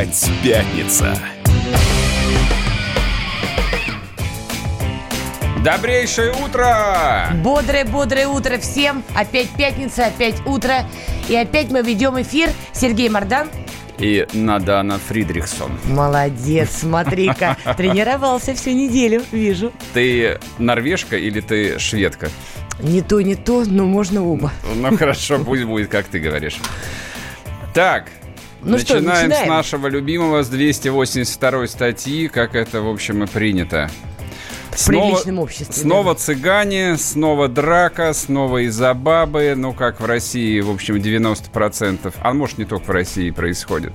Опять пятница. Добрейшее утро! Бодрое-бодрое утро всем. Опять пятница, опять утро. И опять мы ведем эфир. Сергей Мордан. И Надана Фридрихсон. Молодец, смотри-ка. Тренировался всю неделю, вижу. Ты норвежка или ты шведка? Не то, не то, но можно оба. Ну хорошо, пусть будет, как ты говоришь. Так, Ну что, начинаем, начинаем? с нашего любимого, с 282 статьи, как это, в общем, и принято. В приличном обществе. Снова цыгане, снова драка, снова из-за бабы. Ну, как в России, в общем, 90%. А может, не только в России происходит.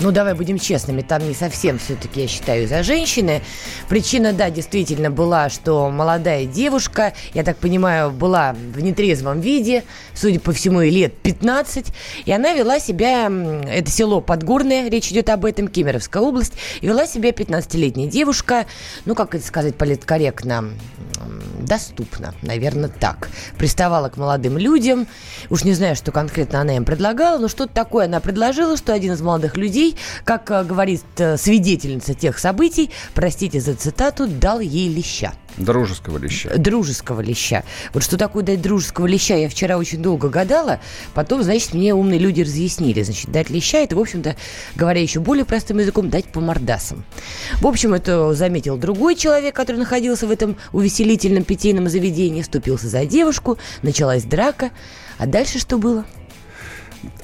Ну, давай будем честными, там не совсем все-таки, я считаю, за женщины. Причина, да, действительно была, что молодая девушка, я так понимаю, была в нетрезвом виде, судя по всему, ей лет 15, и она вела себя, это село Подгорное, речь идет об этом, Кемеровская область, и вела себя 15-летняя девушка, ну, как это сказать политкорректно, доступно, наверное, так. Приставала к молодым людям, уж не знаю, что конкретно она им предлагала, но что-то такое она предложила, что один из молодых людей, как э, говорит э, свидетельница тех событий, простите за цитату, дал ей леща. Дружеского леща. Дружеского леща. Вот что такое дать дружеского леща, я вчера очень долго гадала. Потом, значит, мне умные люди разъяснили. Значит, дать леща, это, в общем-то, говоря еще более простым языком, дать по мордасам. В общем, это заметил другой человек, который находился в этом увеселительном питейном заведении, вступился за девушку, началась драка. А дальше что было?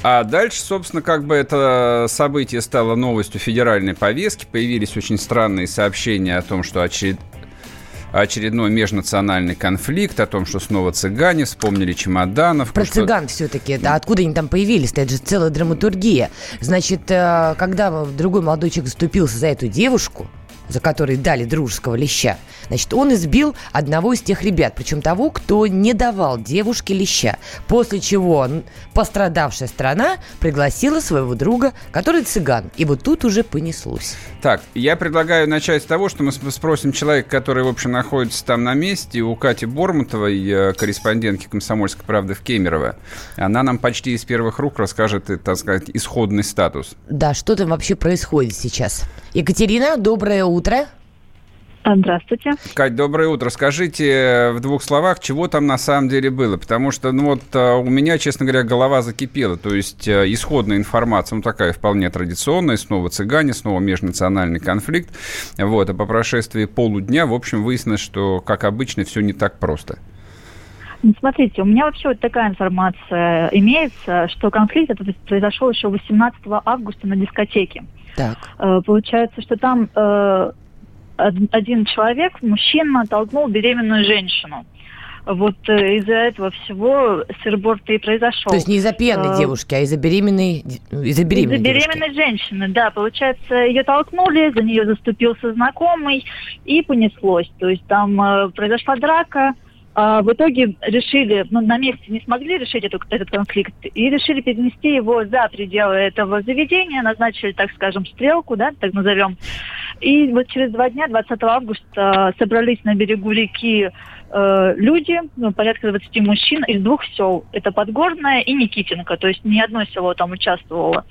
А дальше, собственно, как бы это событие стало новостью федеральной повестки. Появились очень странные сообщения о том, что очеред... очередной межнациональный конфликт, о том, что снова цыгане вспомнили чемоданов. Про что- цыган все-таки. Да, откуда они там появились? Это же целая драматургия. Значит, э, когда другой молодой человек заступился за эту девушку, за которой дали дружеского леща, значит, он избил одного из тех ребят, причем того, кто не давал девушке леща. После чего пострадавшая страна пригласила своего друга, который цыган. И вот тут уже понеслось. Так, я предлагаю начать с того, что мы сп- спросим человека, который, в общем, находится там на месте, у Кати Бормутовой, э, корреспондентки «Комсомольской правды» в Кемерово. Она нам почти из первых рук расскажет, э, так сказать, исходный статус. Да, что там вообще происходит сейчас? Екатерина, доброе утро. А, Здравствуйте. Кать, доброе утро. Скажите в двух словах, чего там на самом деле было? Потому что, ну вот, э, у меня, честно говоря, голова закипела. То есть э, исходная информация, ну такая вполне традиционная, снова цыгане, снова межнациональный конфликт. Вот, а по прошествии полудня, в общем, выяснилось, что, как обычно, все не так просто. Ну, Смотрите, у меня вообще вот такая информация имеется, что конфликт этот произошел еще 18 августа на дискотеке. Так. Э, Получается, что там э, од- один человек, мужчина, толкнул беременную женщину. Вот э, из-за этого всего сырборд и произошел. То есть не из-за пьяной Э, девушки, а из-за беременной, из-за беременной Из-за девушки. беременной женщины, да. Получается, ее толкнули, за нее заступился знакомый, и понеслось. То есть там э, произошла драка, а в итоге решили, ну, на месте не смогли решить эту- этот конфликт, и решили перенести его за пределы этого заведения, назначили, так скажем, стрелку, да, так назовем. И вот через два дня, 20 августа, собрались на берегу реки э, люди, ну, порядка 20 мужчин из двух сел. Это Подгорное и Никитинка, то есть ни одно село там участвовало.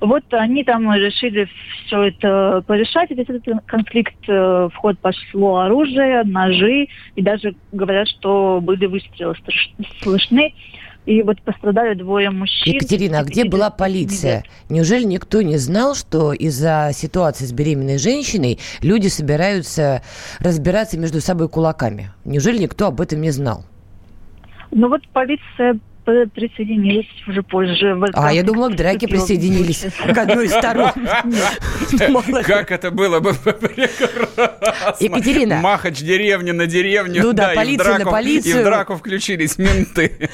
Вот они там решили все это порешать, весь этот конфликт. э, В ход пошло оружие, ножи, и даже говорят, что были выстрелы слышны. И вот пострадали двое мужчин. Екатерина, а где была полиция? Неужели никто не знал, что из-за ситуации с беременной женщиной люди собираются разбираться между собой кулаками? Неужели никто об этом не знал? Ну вот полиция п- присоединилась уже позже. в А, я думала, к драке присоединились к одной из сторон. Ли. Как это было бы прекрасно. Екатерина. Махач деревня на деревню. Ну да, полиция на драку- полицию. И в драку включились менты.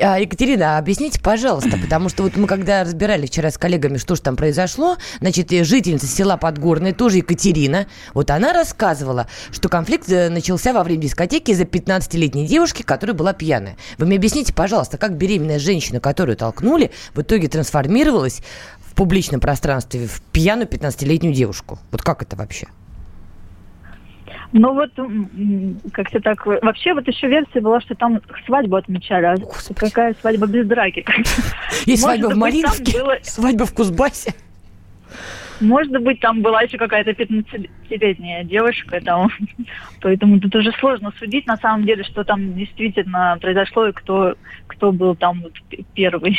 А, Екатерина, объясните, пожалуйста, потому что вот мы когда разбирали вчера с коллегами, что же там произошло, значит, э, жительница села Подгорное, тоже Екатерина, вот она рассказывала, что конфликт э, начался во время дискотеки из-за 15-летней девушки, которая была пьяная. Вы мне объясните, пожалуйста, как беременная женщина, которую толкнули, в итоге трансформировалась в публичном пространстве в пьяную 15-летнюю девушку? Вот как это вообще? Ну вот, как-то так. Вообще вот еще версия была, что там свадьбу отмечали. А Господи. какая свадьба без драки? Есть Может свадьба в Малиновке, свадьба в Кузбассе. Может быть, там была еще какая-то 15-летняя девушка, там, поэтому тут уже сложно судить, на самом деле, что там действительно произошло и кто, кто был там вот первый.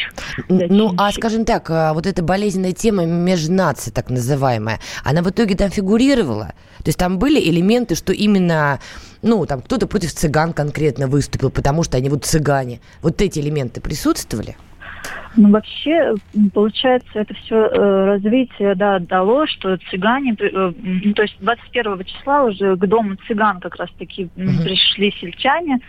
Ну, а скажем так, а, вот эта болезненная тема межнация, так называемая, она в итоге там фигурировала? То есть там были элементы, что именно, ну, там кто-то против цыган конкретно выступил, потому что они вот цыгане. Вот эти элементы присутствовали? Ну, вообще, получается, это все э, развитие, да, дало, что цыгане, э, ну, то есть 21 числа уже к дому цыган как раз-таки uh-huh. пришли сельчане,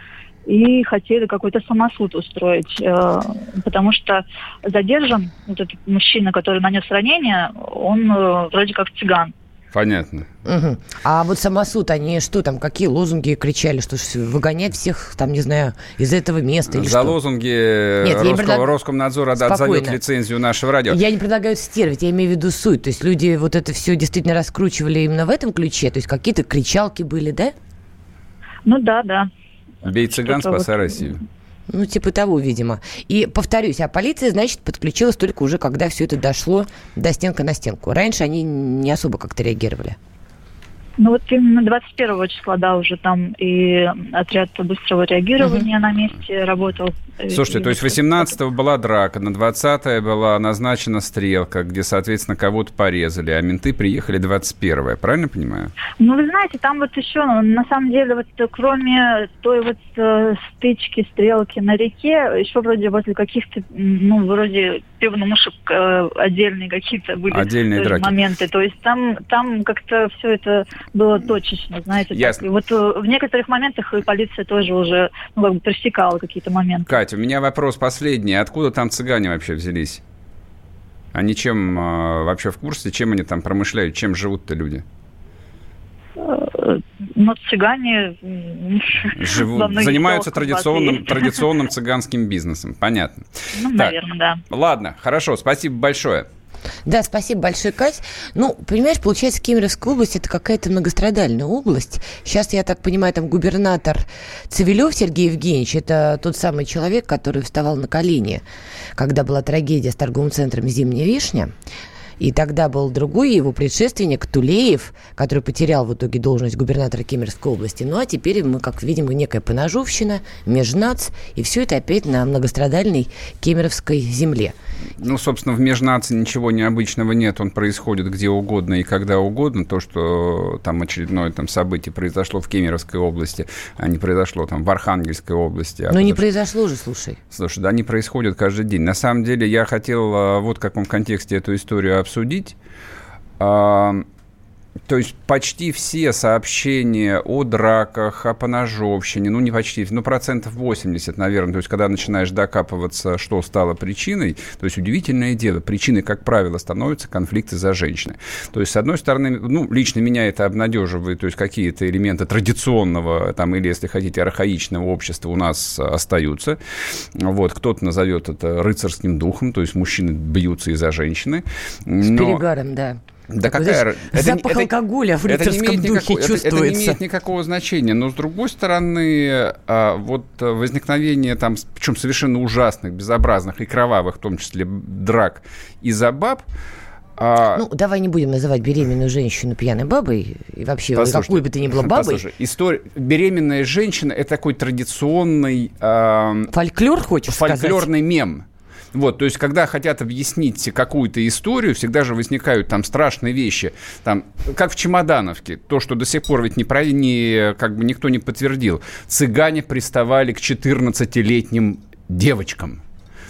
и хотели какой-то самосуд устроить, э, потому что задержан вот этот мужчина, который нанес ранение, он вроде как цыган. Понятно. Угу. А вот самосуд, они что там, какие лозунги кричали, что выгонять всех, там, не знаю, из этого места или За что? лозунги Нет, Роского, предлаг... Роскомнадзора отзовет лицензию нашего радио. Я не предлагаю цитировать, я имею в виду суть. То есть люди вот это все действительно раскручивали именно в этом ключе? То есть какие-то кричалки были, да? Ну да, да. Бей цыган, спасай вот... Россию. Ну, типа того, видимо. И повторюсь, а полиция, значит, подключилась только уже, когда все это дошло до стенка на стенку. Раньше они не особо как-то реагировали. Ну вот именно 21 числа, да, уже там и отряд быстрого реагирования uh-huh. на месте работал. Слушайте, то есть 18-го была драка, на 20-е была назначена стрелка, где, соответственно, кого-то порезали, а менты приехали 21-е, правильно понимаю? Ну, вы знаете, там вот еще, на самом деле, вот кроме той вот э, стычки, стрелки на реке, еще вроде возле каких-то, ну, вроде пивнушек э, отдельные какие-то были Отдельные драки. моменты. То есть там, там как-то все это было точечно, знаете. Ясно. Так. И вот э, в некоторых моментах и полиция тоже уже ну, как бы пресекала какие-то моменты. Катя, у меня вопрос последний. Откуда там цыгане вообще взялись? Они чем э, вообще в курсе, чем они там промышляют, чем живут-то люди? Э, ну, цыгане живут, занимаются традиционным, традиционным цыганским бизнесом. Понятно. Ну, так, наверное, да. Ладно, хорошо, спасибо большое. Да, спасибо большое, Кать. Ну, понимаешь, получается, Кемеровская область – это какая-то многострадальная область. Сейчас, я так понимаю, там губернатор Цивилев Сергей Евгеньевич – это тот самый человек, который вставал на колени, когда была трагедия с торговым центром «Зимняя вишня». И тогда был другой его предшественник Тулеев, который потерял в итоге должность губернатора Кемеровской области. Ну а теперь мы, как видим, некая поножовщина, межнац, и все это опять на многострадальной Кемеровской земле. Ну, собственно, в межнации ничего необычного нет. Он происходит где угодно и когда угодно. То, что там очередное там, событие произошло в Кемеровской области, а не произошло там в Архангельской области. А Но не произошло же, слушай. Слушай, да, они происходят каждый день. На самом деле, я хотел а, вот в каком контексте эту историю обсудить. То есть почти все сообщения о драках, о поножовщине, ну не почти, ну процентов 80, наверное, то есть когда начинаешь докапываться, что стало причиной, то есть удивительное дело, причиной, как правило, становятся конфликты за женщины. То есть, с одной стороны, ну, лично меня это обнадеживает, то есть какие-то элементы традиционного, там, или, если хотите, архаичного общества у нас остаются. Вот, кто-то назовет это рыцарским духом, то есть мужчины бьются из-за женщины. Но... С перегаром, да. Да какая... Знаешь, это, запах это, алкоголя в рыцарском духе никакого, чувствуется. Это, это не имеет никакого значения. Но, с другой стороны, а, вот возникновение там, причем совершенно ужасных, безобразных и кровавых, в том числе драк из-за баб, а... Ну, давай не будем называть беременную женщину пьяной бабой. И вообще, послушайте, какой бы ты ни была бабой. Послушай, история... беременная женщина – это такой традиционный... Э... Фольклор, хочешь Фольклорный сказать? мем. Вот, то есть, когда хотят объяснить какую-то историю, всегда же возникают там страшные вещи. Там, как в Чемодановке, то, что до сих пор ведь не, не, как бы никто не подтвердил. Цыгане приставали к 14-летним девочкам.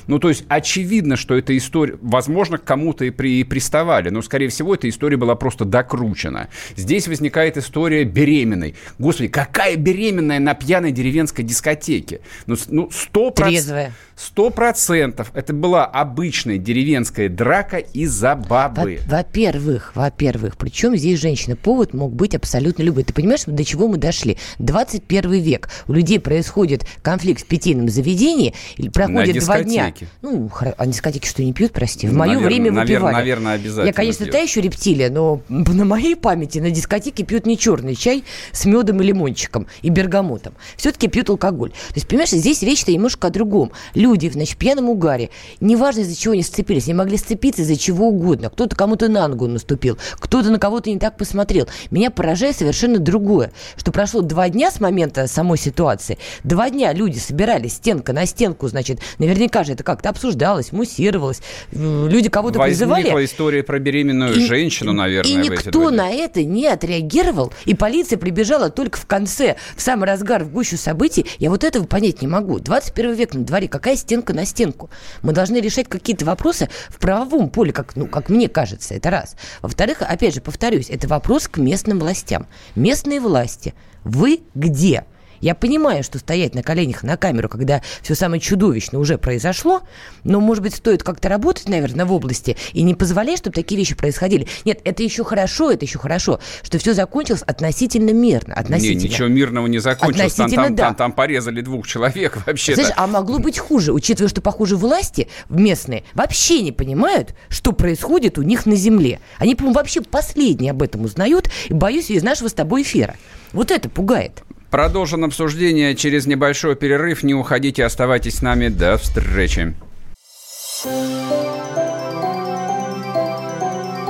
Ну, то есть очевидно, что эта история, возможно, к кому-то и, при, приставали, но, скорее всего, эта история была просто докручена. Здесь возникает история беременной. Господи, какая беременная на пьяной деревенской дискотеке? Ну, ну 100%... Трезвая. Сто процентов это была обычная деревенская драка из-за бабы. Во-первых, во-первых, причем здесь женщина, повод мог быть абсолютно любой. Ты понимаешь, до чего мы дошли? 21 век. У людей происходит конфликт в питейном заведении, проходит два дня, дискотеки. Ну, а дискотеки что, не пьют, прости? В ну, мое время выпивали. Наверное, обязательно Я, конечно, та еще рептилия, но на моей памяти на дискотеке пьют не черный чай с медом и лимончиком и бергамотом. Все-таки пьют алкоголь. То есть, понимаешь, здесь речь-то немножко о другом. Люди, значит, в пьяном угаре, неважно, из-за чего они сцепились, они могли сцепиться из-за чего угодно. Кто-то кому-то на ногу наступил, кто-то на кого-то не так посмотрел. Меня поражает совершенно другое, что прошло два дня с момента самой ситуации. Два дня люди собирались стенка на стенку, значит, наверняка же это как-то обсуждалось, муссировалось. Люди кого-то Возникла призывали. история про беременную и, женщину, наверное, И никто на это не отреагировал, и полиция прибежала только в конце, в самый разгар, в гущу событий. Я вот этого понять не могу. 21 век на дворе, какая стенка на стенку? Мы должны решать какие-то вопросы в правовом поле, как, ну, как мне кажется, это раз. Во-вторых, опять же, повторюсь, это вопрос к местным властям. Местные власти, вы где? Я понимаю, что стоять на коленях на камеру, когда все самое чудовищное уже произошло, но, может быть, стоит как-то работать, наверное, в области и не позволять, чтобы такие вещи происходили. Нет, это еще хорошо, это еще хорошо, что все закончилось относительно мирно. Относительно. Не, ничего мирного не закончилось. Там, там, да. там, там порезали двух человек вообще. Знаешь, а могло быть хуже, учитывая, что, похоже, власти местные вообще не понимают, что происходит у них на земле. Они, по-моему, вообще последние об этом узнают, и боюсь из нашего с тобой эфира. Вот это пугает. Продолжим обсуждение через небольшой перерыв. Не уходите, оставайтесь с нами. До встречи.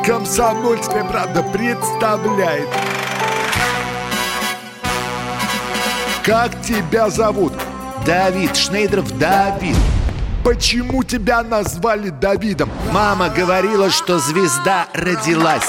Комсомольская правда представляет. Как тебя зовут? Давид Шнейдров Давид. Почему тебя назвали Давидом? Мама говорила, что звезда родилась.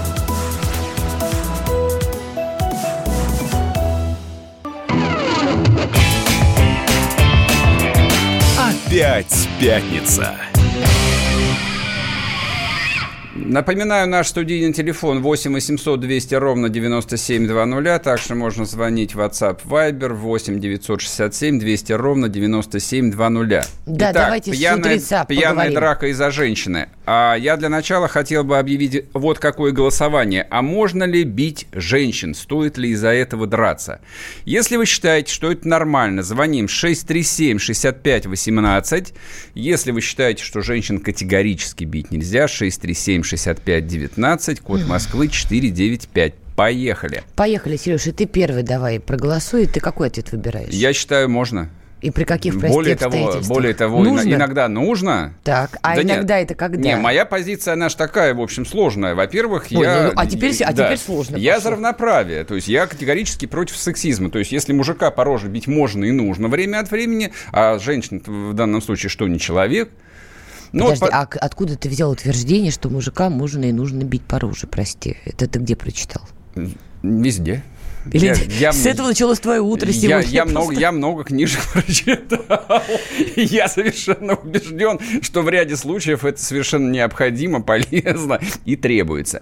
Опять пятница. Напоминаю, наш студийный телефон 8 800 200 ровно 9720. Также можно звонить в WhatsApp Viber 8 967 200 ровно 9720. Да, Итак, давайте пьяная, с пьяная драка из-за женщины. А я для начала хотел бы объявить вот какое голосование. А можно ли бить женщин? Стоит ли из-за этого драться? Если вы считаете, что это нормально, звоним 637 65 18. Если вы считаете, что женщин категорически бить нельзя, 637 65 19, код Москвы 495. Поехали. Поехали, Сережа, ты первый давай проголосуй. Ты какой ответ выбираешь? Я считаю, можно. И при каких, прости, более того, более того, нужно? иногда нужно. Так, а да иногда нет, это когда? Не, моя позиция, она же такая, в общем, сложная. Во-первых, Ой, я... Ну, а теперь, а да, теперь сложно. Я пошло. за равноправие. То есть я категорически против сексизма. То есть если мужика по роже бить можно и нужно время от времени, а женщина в данном случае что, не человек, ну, Подожди, по... а откуда ты взял утверждение, что мужика можно и нужно бить по роже, прости? Это ты где прочитал? Везде. Или я, я, с этого началось твое утро сегодня? Я, я, много, я много книжек прочитал. И я совершенно убежден, что в ряде случаев это совершенно необходимо, полезно и требуется.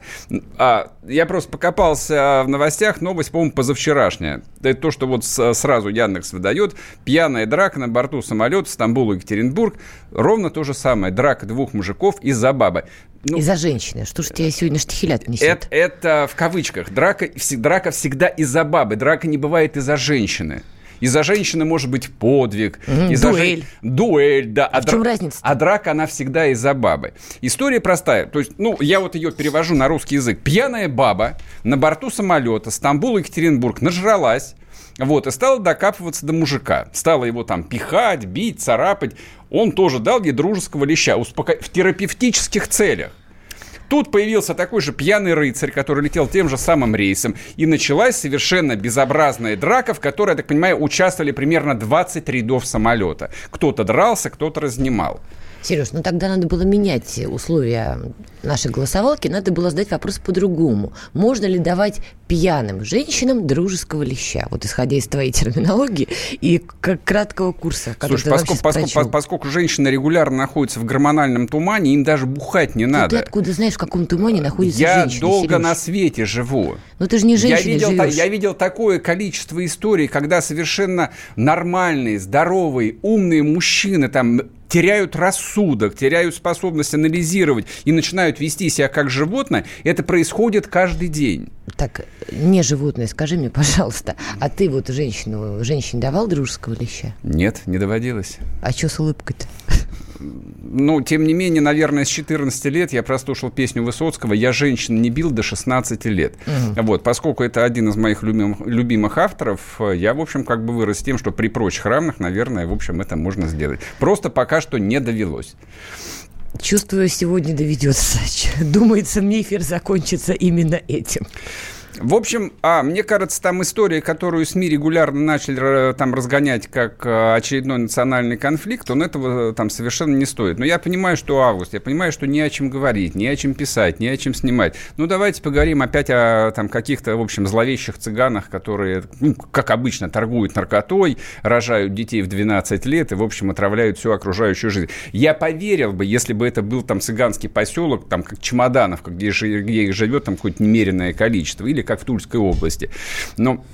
А, я просто покопался в новостях. Новость, по-моему, позавчерашняя. Это то, что вот сразу Яндекс выдает. Пьяная драка на борту самолета Стамбул-Екатеринбург. Ровно то же самое. Драка двух мужиков из-за бабы. Ну, из-за женщины. Что же тебе сегодня штихелят несет? Это, это в кавычках. Драка, драка всегда из-за бабы. Драка не бывает из-за женщины. Из-за женщины может быть подвиг. Mm, из-за дуэль. Жен... Дуэль, да. А, а в чем дра... разница? А драка, она всегда из-за бабы. История простая. То есть, ну, я вот ее перевожу на русский язык. Пьяная баба на борту самолета Стамбул-Екатеринбург нажралась, вот, и стала докапываться до мужика. Стала его там пихать, бить, царапать. Он тоже дал ей дружеского леща успоко... в терапевтических целях. Тут появился такой же пьяный рыцарь, который летел тем же самым рейсом. И началась совершенно безобразная драка, в которой, я так понимаю, участвовали примерно 20 рядов самолета. Кто-то дрался, кто-то разнимал. Сереж, ну тогда надо было менять условия нашей голосовалки, надо было задать вопрос по-другому. Можно ли давать пьяным женщинам дружеского леща? Вот исходя из твоей терминологии и краткого курса, который Слушай, поскольку, поскольку, поскольку женщины регулярно находятся в гормональном тумане, им даже бухать не надо. Ты откуда знаешь, в каком тумане находится я женщина? Я долго Сереж? на свете живу. Но ты же не женщина я видел, живешь. я видел такое количество историй, когда совершенно нормальные, здоровые, умные мужчины там теряют рассудок, теряют способность анализировать и начинают вести себя как животное, это происходит каждый день. Так, не животное, скажи мне, пожалуйста, а ты вот женщину, женщине давал дружеского леща? Нет, не доводилось. А что с улыбкой-то? Ну, тем не менее, наверное, с 14 лет я прослушал песню Высоцкого «Я женщин не бил до 16 лет». Угу. Вот, поскольку это один из моих любимых, любимых авторов, я, в общем, как бы вырос тем, что при прочих равных, наверное, в общем, это можно сделать. Просто пока что не довелось. Чувствую, сегодня доведется. Думается, мне эфир закончится именно этим. В общем, а, мне кажется, там история, которую СМИ регулярно начали там разгонять как а, очередной национальный конфликт, он этого там совершенно не стоит. Но я понимаю, что август, я понимаю, что не о чем говорить, не о чем писать, не о чем снимать. Ну, давайте поговорим опять о там каких-то, в общем, зловещих цыганах, которые, ну, как обычно, торгуют наркотой, рожают детей в 12 лет и, в общем, отравляют всю окружающую жизнь. Я поверил бы, если бы это был там цыганский поселок, там, как Чемоданов, где, где их живет там какое-то немеренное количество, или как в Тульской области. Но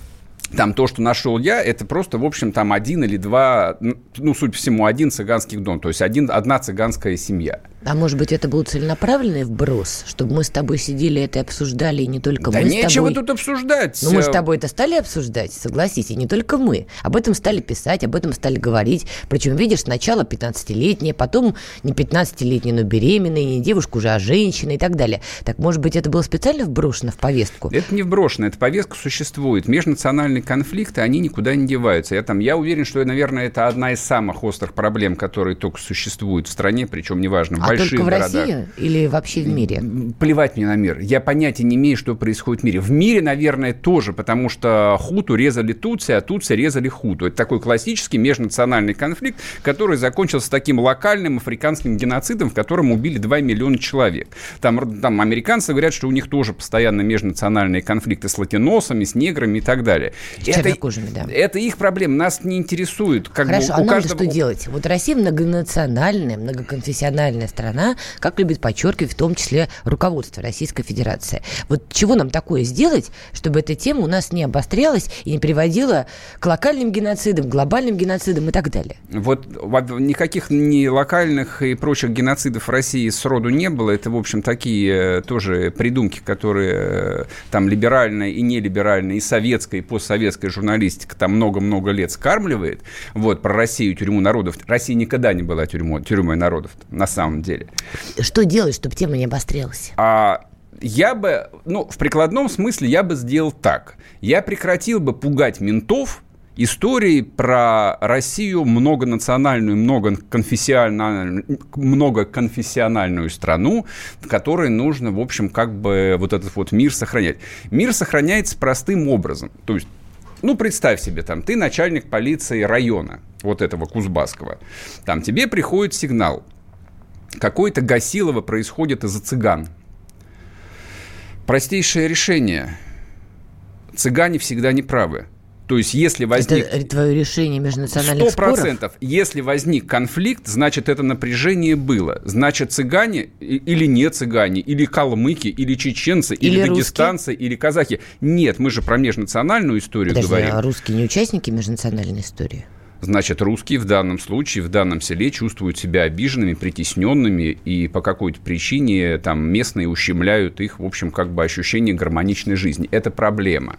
там то, что нашел я, это просто, в общем, там один или два, ну, суть по всему, один цыганский дом, то есть один, одна цыганская семья. А может быть, это был целенаправленный вброс, чтобы мы с тобой сидели это и обсуждали, и не только да мы нечего с тобой. тут обсуждать. Ну, мы с тобой это стали обсуждать, согласись, и не только мы. Об этом стали писать, об этом стали говорить. Причем, видишь, сначала 15-летняя, потом не 15-летняя, но беременная, не девушка уже, а женщина и так далее. Так, может быть, это было специально вброшено в повестку? Это не вброшено, эта повестка существует. Межнациональные конфликты, они никуда не деваются. Я, там, я уверен, что, наверное, это одна из самых острых проблем, которые только существуют в стране, причем неважно, а большие только в города. России или вообще в мире? Плевать мне на мир. Я понятия не имею, что происходит в мире. В мире, наверное, тоже, потому что хуту резали тутси, а тутси резали хуту. Это такой классический межнациональный конфликт, который закончился таким локальным африканским геноцидом, в котором убили 2 миллиона человек. Там, там американцы говорят, что у них тоже постоянно межнациональные конфликты с латиносами, с неграми и так далее. Это, да. это их проблема, нас не интересует. Как Хорошо, бы, а у нам каждого... что делать? Вот Россия многонациональная, многоконфессиональная страна, как любит подчеркивать в том числе руководство Российской Федерации. Вот чего нам такое сделать, чтобы эта тема у нас не обострялась и не приводила к локальным геноцидам, глобальным геноцидам и так далее? Вот никаких ни локальных и прочих геноцидов в России сроду не было. Это, в общем, такие э, тоже придумки, которые э, там либеральная и нелиберальная, и советская, и постсоветская журналистика там много-много лет скармливает. Вот, про Россию, тюрьму народов. Россия никогда не была тюрьмой, тюрьмой народов, на самом деле. Что делать, чтобы тема не обострялась? А я бы, ну, в прикладном смысле я бы сделал так. Я прекратил бы пугать ментов истории про Россию многонациональную, многоконфессиональную, многоконфессиональную страну, в которой нужно, в общем, как бы вот этот вот мир сохранять. Мир сохраняется простым образом. То есть ну, представь себе, там, ты начальник полиции района, вот этого Кузбасского. Там тебе приходит сигнал. Какое-то Гасилово происходит из-за цыган. Простейшее решение. Цыгане всегда не правы. То есть, если возник... Это твое решение межнациональных Сто процентов. Если возник конфликт, значит, это напряжение было. Значит, цыгане или не цыгане, или калмыки, или чеченцы, или, или дагестанцы, русские? или казахи. Нет, мы же про межнациональную историю Подожди, говорим. а русские не участники межнациональной истории? Значит, русские в данном случае, в данном селе чувствуют себя обиженными, притесненными, и по какой-то причине там местные ущемляют их, в общем, как бы ощущение гармоничной жизни. Это проблема.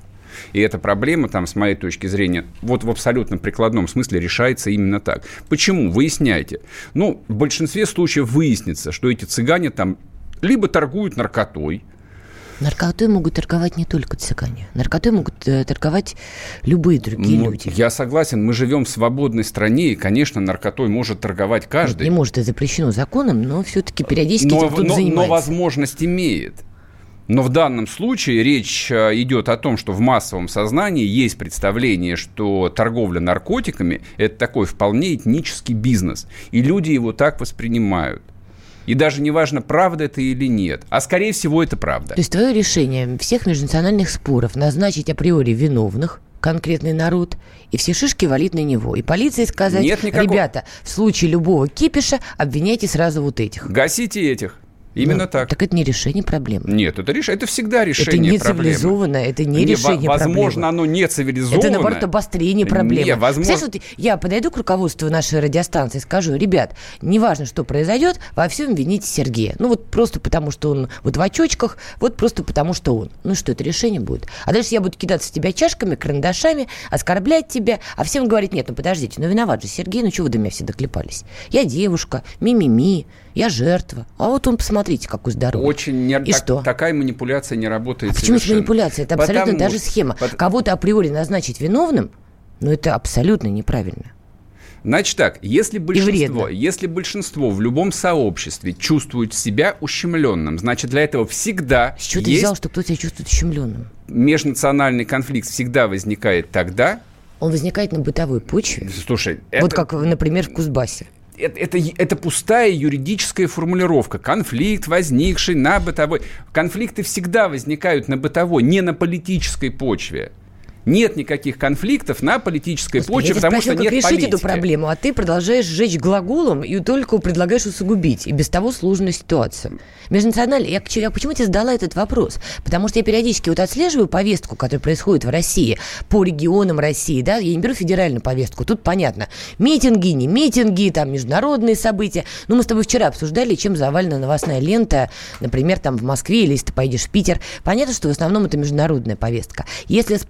И эта проблема, там, с моей точки зрения, вот в абсолютно прикладном смысле решается именно так. Почему? Выясняйте. Ну, в большинстве случаев выяснится, что эти цыгане там либо торгуют наркотой, Наркотой могут торговать не только цыгане. Наркотой могут э, торговать любые другие ну, люди. Я согласен, мы живем в свободной стране, и, конечно, наркотой может торговать каждый. Нет, не может, это запрещено законом, но все-таки периодически но, кто-то но, занимается. Но возможность имеет. Но в данном случае речь э, идет о том, что в массовом сознании есть представление, что торговля наркотиками – это такой вполне этнический бизнес. И люди его так воспринимают. И даже не важно, правда это или нет. А скорее всего, это правда. То есть твое решение всех межнациональных споров назначить априори виновных конкретный народ, и все шишки валить на него. И полиции сказать, Нет никакого... ребята, в случае любого кипиша обвиняйте сразу вот этих. Гасите этих. Именно Ну, так. Так это не решение проблемы. Нет, это, реш... это всегда Это решение не проблемы. цивилизованно, это не, Не, решение во- Возможно, проблемы. оно не цивилизованное. Это, наоборот, обострение проблемы. Не, возможно... Представляешь, вот я подойду к руководству нашей радиостанции и скажу, ребят, неважно, что произойдет, во всем вините Сергея. Ну вот просто потому, что он вот в очочках, вот просто потому, что он. Ну что, это решение будет. А дальше я буду кидаться в тебя чашками, карандашами, оскорблять тебя, а всем говорить, нет, ну подождите, ну виноват же Сергей, ну чего вы до меня все доклепались? Я девушка, ми-ми-ми, я жертва. А вот он, посмотрите, какой здоровый. Очень не... И так- что? такая манипуляция не работает А почему это манипуляция? Это абсолютно Потому даже схема. пот- Кого-то априори назначить виновным, ну это абсолютно неправильно. Значит так, если большинство, если большинство в любом сообществе чувствует себя ущемленным, значит для этого всегда С чего ты есть взял, что кто-то себя чувствует ущемленным? межнациональный конфликт всегда возникает тогда. Он возникает на бытовой почве. Слушай, Вот это- как, например, в Кузбассе. Это, это, пустая юридическая формулировка. Конфликт, возникший на бытовой. Конфликты всегда возникают на бытовой, не на политической почве. Нет никаких конфликтов на политической Господи, почве, потому что нет решить политики. эту проблему, а ты продолжаешь сжечь глаголом и только предлагаешь усугубить. И без того сложную ситуацию. Межнациональный, я, я почему тебе задала этот вопрос? Потому что я периодически вот отслеживаю повестку, которая происходит в России, по регионам России, да, я не беру федеральную повестку, тут понятно. Митинги, не митинги, там международные события. Ну, мы с тобой вчера обсуждали, чем завалена новостная лента, например, там в Москве или если ты поедешь в Питер. Понятно, что в основном это международная повестка. Если с-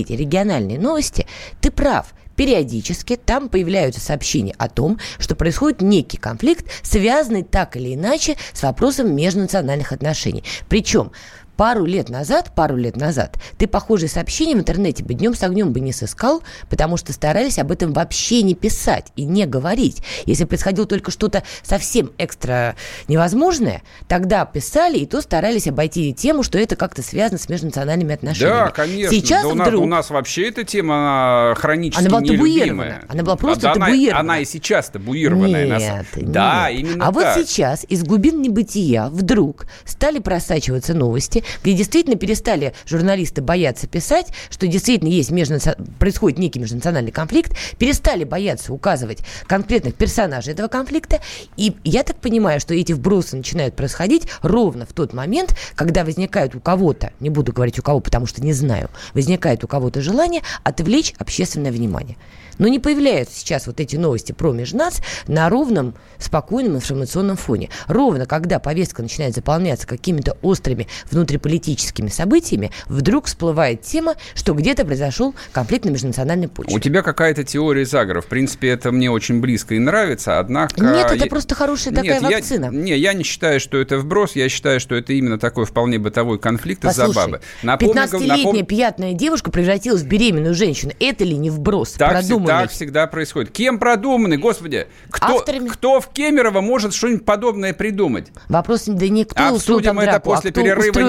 посмотреть региональные новости, ты прав. Периодически там появляются сообщения о том, что происходит некий конфликт, связанный так или иначе с вопросом межнациональных отношений. Причем пару лет назад, пару лет назад, ты похожие сообщения в интернете бы днем с огнем бы не сыскал, потому что старались об этом вообще не писать и не говорить. Если происходило только что-то совсем экстра невозможное, тогда писали и то старались обойти тему, что это как-то связано с межнациональными отношениями. Да, конечно. Сейчас Да у, нас, вдруг... у нас вообще эта тема хронически Она была нелюбимая. табуирована. Она была просто Да, она- табуирована. Она, и сейчас табуированная. на самом- Нет, Да, нет. именно А вот так. сейчас из глубин небытия вдруг стали просачиваться новости, где действительно перестали журналисты бояться писать, что действительно есть межнаци- происходит некий межнациональный конфликт, перестали бояться указывать конкретных персонажей этого конфликта. И я так понимаю, что эти вбросы начинают происходить ровно в тот момент, когда возникает у кого-то, не буду говорить у кого, потому что не знаю, возникает у кого-то желание отвлечь общественное внимание. Но не появляются сейчас вот эти новости про межнац на ровном, спокойном информационном фоне. Ровно когда повестка начинает заполняться какими-то острыми внутриполитическими событиями, вдруг всплывает тема, что где-то произошел конфликт на межнациональной почве. У тебя какая-то теория заговора. В принципе, это мне очень близко и нравится, однако... Нет, это я- просто хорошая такая Нет, я- вакцина. не, я не считаю, что это вброс. Я считаю, что это именно такой вполне бытовой конфликт из-за бабы. Напомню, 15-летняя напом- пьяная девушка превратилась в беременную женщину. Это ли не вброс Так, продуманный? так всегда происходит. Кем продуманный, господи? Кто, Авторами. кто в Кемерово может что-нибудь подобное придумать? Вопрос, да не кто устроил Обсудим это драку, а после кто перерыва, устроил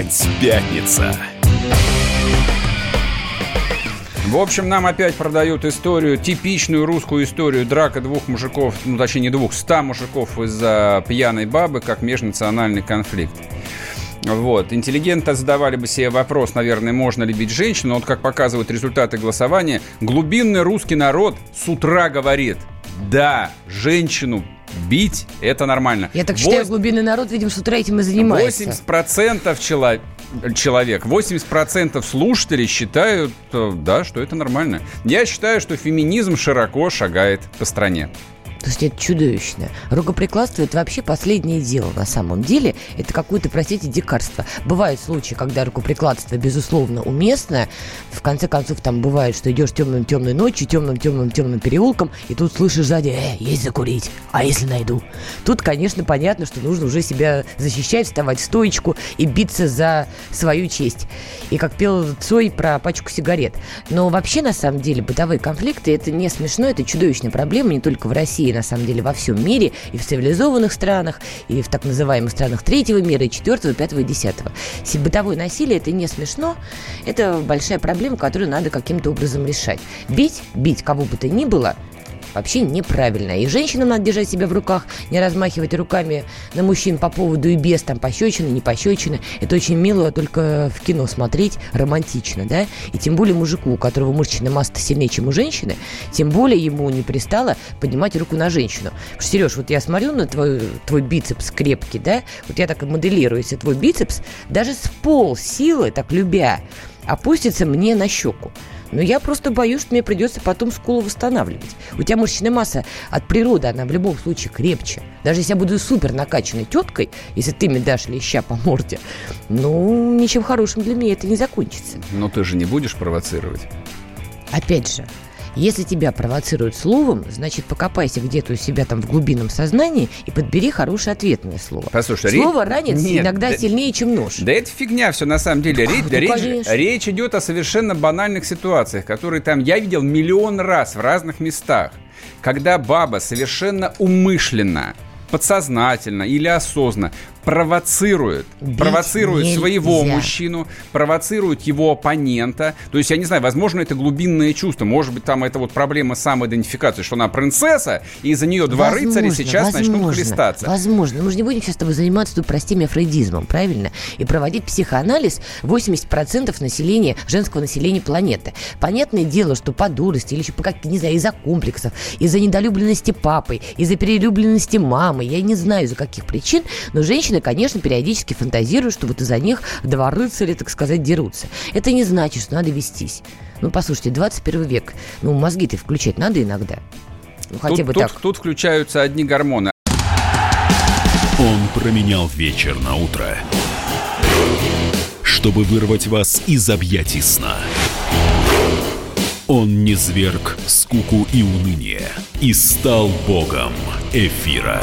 Опять пятница. В общем, нам опять продают историю, типичную русскую историю. Драка двух мужиков, ну точнее не двух, ста мужиков из-за пьяной бабы, как межнациональный конфликт. Вот. Интеллигенты задавали бы себе вопрос, наверное, можно ли бить женщину. Вот как показывают результаты голосования, глубинный русский народ с утра говорит, да, женщину бить – это нормально. Я так считаю, глубинный народ, видимо, с утра этим и занимается. 80% человек человек, 80% слушателей считают, э, да, что это нормально. Я считаю, что феминизм широко шагает по стране. То есть это чудовищно. Рукоприкладство – это вообще последнее дело на самом деле. Это какое-то, простите, дикарство. Бывают случаи, когда рукоприкладство, безусловно, уместно. В конце концов, там бывает, что идешь темным-темной ночью, темным-темным-темным переулком, и тут слышишь сзади, э, есть закурить, а если найду? Тут, конечно, понятно, что нужно уже себя защищать, вставать в стоечку и биться за свою честь. И как пел Цой про пачку сигарет. Но вообще, на самом деле, бытовые конфликты – это не смешно, это чудовищная проблема не только в России, на самом деле, во всем мире, и в цивилизованных странах, и в так называемых странах третьего мира, и четвертого, пятого и десятого. Бытовое насилие – это не смешно, это большая проблема, которую надо каким-то образом решать. Бить, бить кого бы то ни было – вообще неправильно. И женщинам надо держать себя в руках, не размахивать руками на мужчин по поводу и без, там, пощечины, не пощечины. Это очень мило только в кино смотреть, романтично, да? И тем более мужику, у которого мышечная масса сильнее, чем у женщины, тем более ему не пристало поднимать руку на женщину. Сереж, вот я смотрю на твой, твой бицепс крепкий, да? Вот я так моделирую, если твой бицепс даже с пол силы, так любя, опустится мне на щеку. Но я просто боюсь, что мне придется потом скулу восстанавливать. У тебя мышечная масса от природы, она в любом случае крепче. Даже если я буду супер накачанной теткой, если ты мне дашь леща по морде, ну, ничем хорошим для меня это не закончится. Но ты же не будешь провоцировать. Опять же, если тебя провоцируют словом, значит, покопайся где-то у себя там в глубинном сознании и подбери хорошее ответное слово. Послушай, слово речь... ранит Нет, иногда да, сильнее, чем нож. Да это фигня все на самом деле. Речь, ну, речь, речь идет о совершенно банальных ситуациях, которые там я видел миллион раз в разных местах. Когда баба совершенно умышленно подсознательно или осознанно провоцирует, Бить провоцирует нельзя. своего мужчину, провоцирует его оппонента. То есть, я не знаю, возможно, это глубинное чувство. Может быть, там это вот проблема самоидентификации, что она принцесса, и из-за нее два возможно, рыцаря сейчас возможно, начнут хлестаться. Возможно. Мы же не будем сейчас с тобой заниматься тут простыми афродизмом, правильно? И проводить психоанализ 80% населения, женского населения планеты. Понятное дело, что по дурости или еще по как не знаю, из-за комплексов, из-за недолюбленности папой, из-за перелюбленности мамы, я не знаю, из-за каких причин, но женщина женщины, конечно, периодически фантазируют, что вот из-за них два рыцаря, так сказать, дерутся. Это не значит, что надо вестись. Ну, послушайте, 21 век. Ну, мозги-то включать надо иногда. Ну, хотя тут, бы тут, так. Тут включаются одни гормоны. Он променял вечер на утро, чтобы вырвать вас из объятий сна. Он не зверг скуку и уныние и стал богом эфира.